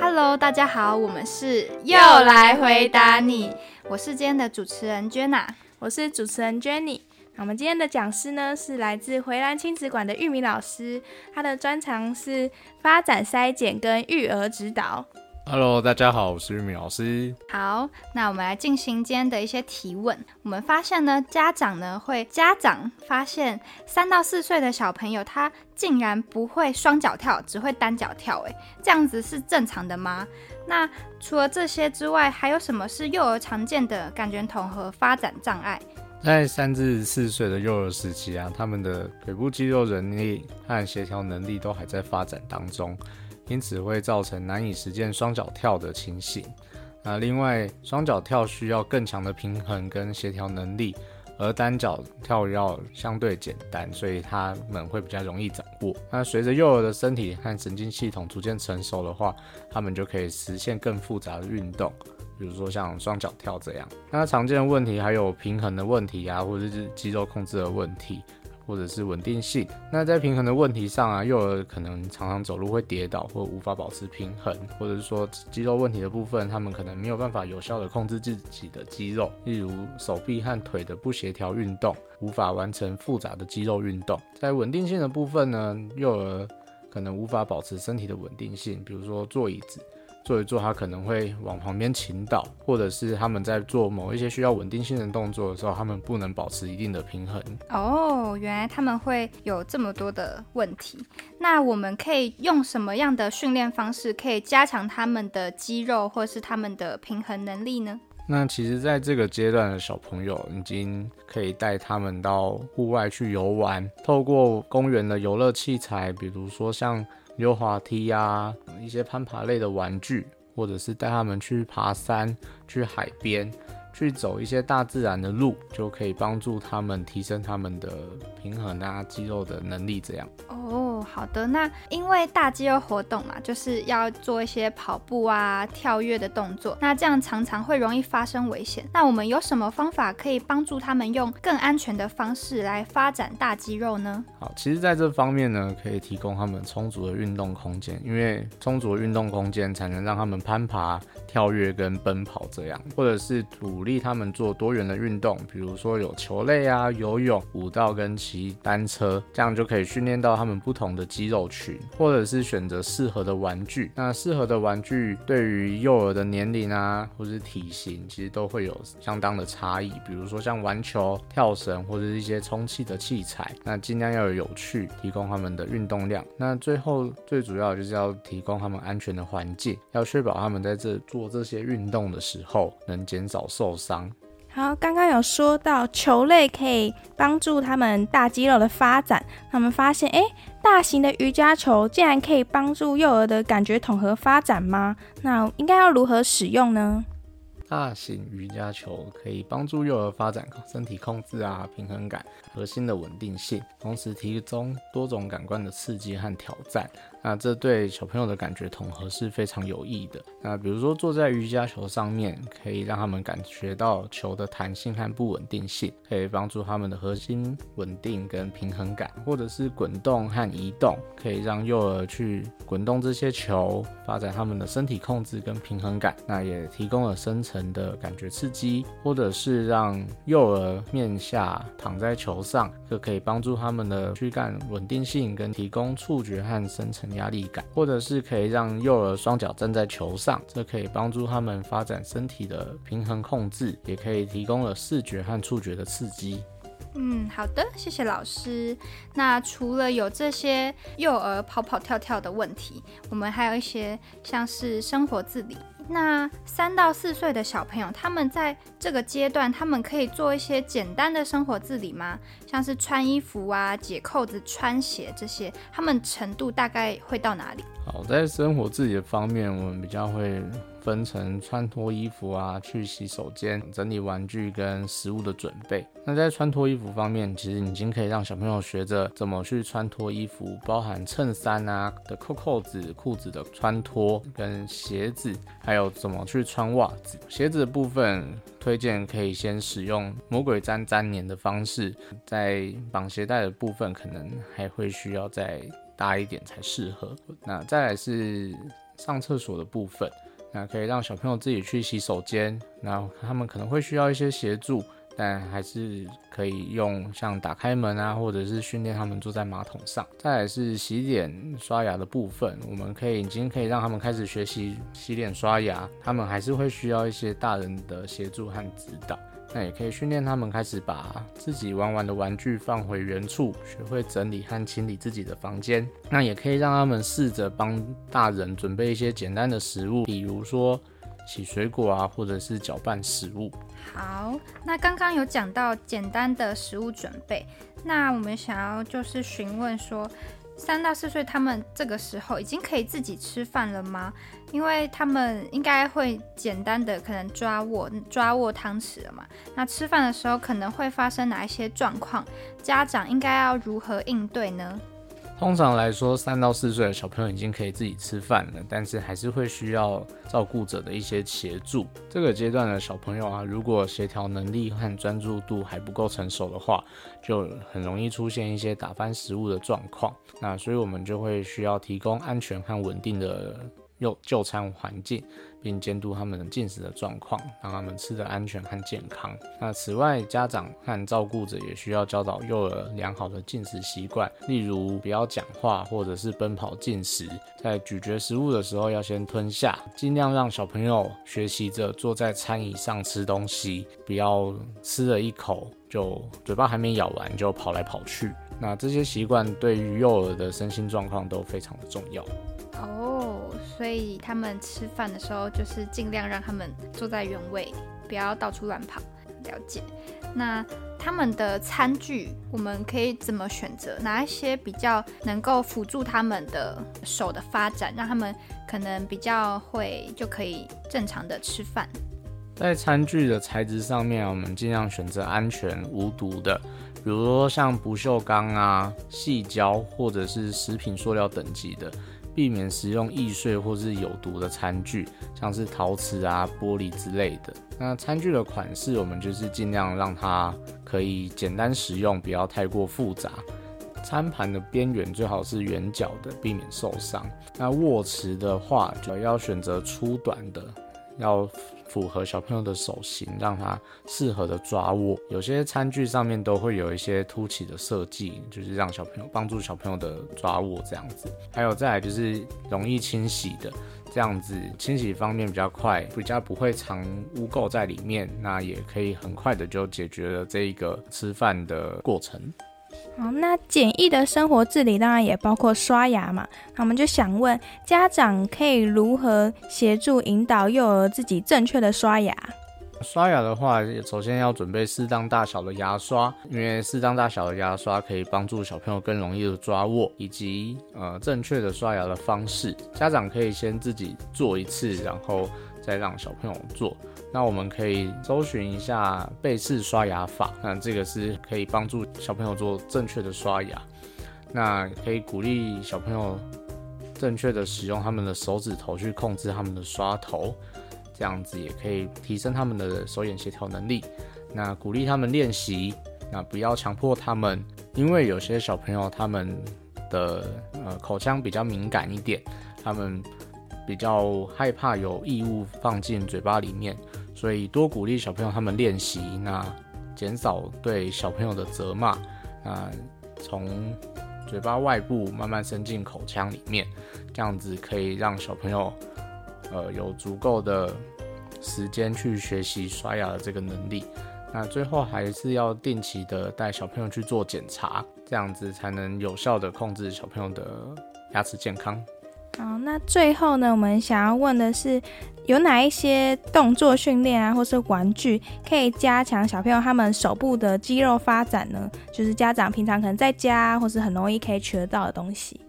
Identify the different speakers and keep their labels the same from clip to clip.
Speaker 1: Hello，大家好，我们是又来回答你，我是今天的主持人 Jenna，
Speaker 2: 我是主持人 Jenny。那我们今天的讲师呢是来自回蓝亲子馆的玉米老师，他的专长是发展筛检跟育儿指导。
Speaker 3: Hello，大家好，我是玉米老师。
Speaker 1: 好，那我们来进行今天的一些提问。我们发现呢，家长呢会家长发现三到四岁的小朋友他竟然不会双脚跳，只会单脚跳，诶，这样子是正常的吗？那除了这些之外，还有什么是幼儿常见的感觉统合发展障碍？
Speaker 3: 在三至四岁的幼儿时期啊，他们的腿部肌肉能力和协调能力都还在发展当中。因此会造成难以实现双脚跳的情形。那另外，双脚跳需要更强的平衡跟协调能力，而单脚跳要相对简单，所以他们会比较容易掌握。那随着幼儿的身体和神经系统逐渐成熟的话，他们就可以实现更复杂的运动，比如说像双脚跳这样。那常见的问题还有平衡的问题啊，或者是肌肉控制的问题。或者是稳定性，那在平衡的问题上啊，幼儿可能常常走路会跌倒，或无法保持平衡，或者是说肌肉问题的部分，他们可能没有办法有效的控制自己的肌肉，例如手臂和腿的不协调运动，无法完成复杂的肌肉运动。在稳定性的部分呢，幼儿可能无法保持身体的稳定性，比如说坐椅子。做一做，他可能会往旁边倾倒，或者是他们在做某一些需要稳定性的动作的时候，他们不能保持一定的平衡。
Speaker 1: 哦，原来他们会有这么多的问题。那我们可以用什么样的训练方式，可以加强他们的肌肉或是他们的平衡能力呢？
Speaker 3: 那其实，在这个阶段的小朋友，已经可以带他们到户外去游玩，透过公园的游乐器材，比如说像。溜滑梯呀，一些攀爬类的玩具，或者是带他们去爬山、去海边、去走一些大自然的路，就可以帮助他们提升他们的平衡啊、肌肉的能力。这样
Speaker 1: 哦，好的。那因为大肌肉活动嘛，就是要做一些跑步啊、跳跃的动作，那这样常常会容易发生危险。那我们有什么方法可以帮助他们用更安全的方式来发展大肌肉呢？
Speaker 3: 好，其实，在这方面呢，可以提供他们充足的运动空间，因为充足的运动空间才能让他们攀爬、跳跃跟奔跑这样，或者是鼓励他们做多元的运动，比如说有球类啊、游泳、舞蹈跟骑单车，这样就可以训练到他们不同的肌肉群，或者是选择适合的玩具。那适合的玩具对于幼儿的年龄啊，或是体型，其实都会有相当的差异。比如说像玩球、跳绳或者是一些充气的器材，那尽量要。有趣，提供他们的运动量。那最后最主要就是要提供他们安全的环境，要确保他们在这做这些运动的时候能减少受伤。
Speaker 2: 好，刚刚有说到球类可以帮助他们大肌肉的发展，他们发现，哎，大型的瑜伽球竟然可以帮助幼儿的感觉统合发展吗？那应该要如何使用呢？
Speaker 3: 大型瑜伽球可以帮助幼儿发展身体控制啊、平衡感、核心的稳定性，同时提供多种感官的刺激和挑战。那这对小朋友的感觉统合是非常有益的。那比如说坐在瑜伽球上面，可以让他们感觉到球的弹性和不稳定性，可以帮助他们的核心稳定跟平衡感。或者是滚动和移动，可以让幼儿去滚动这些球，发展他们的身体控制跟平衡感。那也提供了深层的感觉刺激，或者是让幼儿面下躺在球上，这可以帮助他们的躯干稳定性跟提供触觉和深层。压力感，或者是可以让幼儿双脚站在球上，这可以帮助他们发展身体的平衡控制，也可以提供了视觉和触觉的刺激。
Speaker 1: 嗯，好的，谢谢老师。那除了有这些幼儿跑跑跳跳的问题，我们还有一些像是生活自理。那三到四岁的小朋友，他们在这个阶段，他们可以做一些简单的生活自理吗？像是穿衣服啊、解扣子、穿鞋这些，他们程度大概会到哪里？
Speaker 3: 好，在生活自理的方面，我们比较会。分成穿脱衣服啊，去洗手间、整理玩具跟食物的准备。那在穿脱衣服方面，其实已经可以让小朋友学着怎么去穿脱衣服，包含衬衫啊的扣扣子、裤子的穿脱跟鞋子，还有怎么去穿袜子。鞋子的部分，推荐可以先使用魔鬼粘粘黏的方式，在绑鞋带的部分，可能还会需要再大一点才适合。那再来是。上厕所的部分，那可以让小朋友自己去洗手间，那他们可能会需要一些协助。但还是可以用像打开门啊，或者是训练他们坐在马桶上。再来是洗脸刷牙的部分，我们可以已经可以让他们开始学习洗脸刷牙，他们还是会需要一些大人的协助和指导。那也可以训练他们开始把自己玩完的玩具放回原处，学会整理和清理自己的房间。那也可以让他们试着帮大人准备一些简单的食物，比如说。洗水果啊，或者是搅拌食物。
Speaker 1: 好，那刚刚有讲到简单的食物准备，那我们想要就是询问说，三到四岁他们这个时候已经可以自己吃饭了吗？因为他们应该会简单的可能抓握抓握汤匙了嘛。那吃饭的时候可能会发生哪一些状况？家长应该要如何应对呢？
Speaker 3: 通常来说，三到四岁的小朋友已经可以自己吃饭了，但是还是会需要照顾者的一些协助。这个阶段的小朋友啊，如果协调能力和专注度还不够成熟的话，就很容易出现一些打翻食物的状况。那所以我们就会需要提供安全和稳定的。又就餐环境，并监督他们进食的状况，让他们吃的安全和健康。那此外，家长和照顾者也需要教导幼儿良好的进食习惯，例如不要讲话或者是奔跑进食，在咀嚼食物的时候要先吞下，尽量让小朋友学习着坐在餐椅上吃东西，不要吃了一口就嘴巴还没咬完就跑来跑去。那这些习惯对于幼儿的身心状况都非常的重要。
Speaker 1: 所以他们吃饭的时候就是尽量让他们坐在原位，不要到处乱跑。了解。那他们的餐具我们可以怎么选择？哪一些比较能够辅助他们的手的发展，让他们可能比较会就可以正常的吃饭？
Speaker 3: 在餐具的材质上面，我们尽量选择安全无毒的，比如说像不锈钢啊、细胶或者是食品塑料等级的。避免食用易碎或是有毒的餐具，像是陶瓷啊、玻璃之类的。那餐具的款式，我们就是尽量让它可以简单使用，不要太过复杂。餐盘的边缘最好是圆角的，避免受伤。那握持的话，就要选择粗短的，要。符合小朋友的手型，让他适合的抓握。有些餐具上面都会有一些凸起的设计，就是让小朋友帮助小朋友的抓握这样子。还有再来就是容易清洗的，这样子清洗方面比较快，比较不会藏污垢在里面，那也可以很快的就解决了这一个吃饭的过程。
Speaker 2: 好，那简易的生活自理当然也包括刷牙嘛。那我们就想问，家长可以如何协助引导幼儿自己正确的刷牙？
Speaker 3: 刷牙的话，首先要准备适当大小的牙刷，因为适当大小的牙刷可以帮助小朋友更容易的抓握，以及呃正确的刷牙的方式。家长可以先自己做一次，然后再让小朋友做。那我们可以搜寻一下背式刷牙法，那这个是可以帮助小朋友做正确的刷牙。那可以鼓励小朋友正确的使用他们的手指头去控制他们的刷头，这样子也可以提升他们的手眼协调能力。那鼓励他们练习，那不要强迫他们，因为有些小朋友他们的呃口腔比较敏感一点，他们比较害怕有异物放进嘴巴里面。所以多鼓励小朋友他们练习，那减少对小朋友的责骂，那从嘴巴外部慢慢伸进口腔里面，这样子可以让小朋友呃有足够的时间去学习刷牙的这个能力。那最后还是要定期的带小朋友去做检查，这样子才能有效的控制小朋友的牙齿健康。
Speaker 2: 好，那最后呢，我们想要问的是。有哪一些动作训练啊，或是玩具可以加强小朋友他们手部的肌肉发展呢？就是家长平常可能在家或是很容易可以取得到的东西。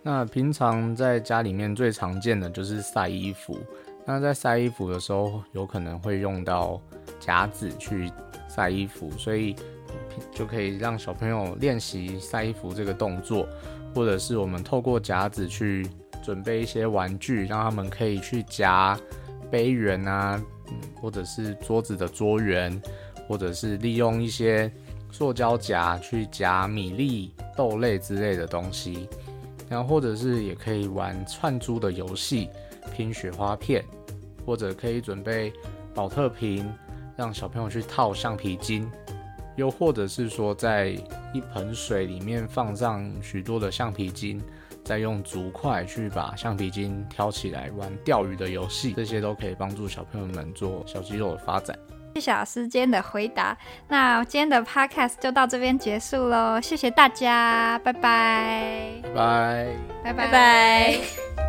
Speaker 3: 那平常在家里面最常见的就是晒衣服。那在晒衣服的时候，有可能会用到夹子去晒衣服，所以就可以让小朋友练习晒衣服这个动作，或者是我们透过夹子去。准备一些玩具，让他们可以去夹杯缘啊，或者是桌子的桌缘，或者是利用一些塑胶夹去夹米粒、豆类之类的东西。然后或者是也可以玩串珠的游戏，拼雪花片，或者可以准备保特瓶，让小朋友去套橡皮筋，又或者是说在一盆水里面放上许多的橡皮筋，再用竹筷去把橡皮筋挑起来玩钓鱼的游戏，这些都可以帮助小朋友们做小肌肉的发展。
Speaker 1: 谢谢老师今天的回答，那今天的 podcast 就到这边结束喽，谢谢大家，拜拜，
Speaker 3: 拜拜。
Speaker 1: 拜
Speaker 2: 拜拜。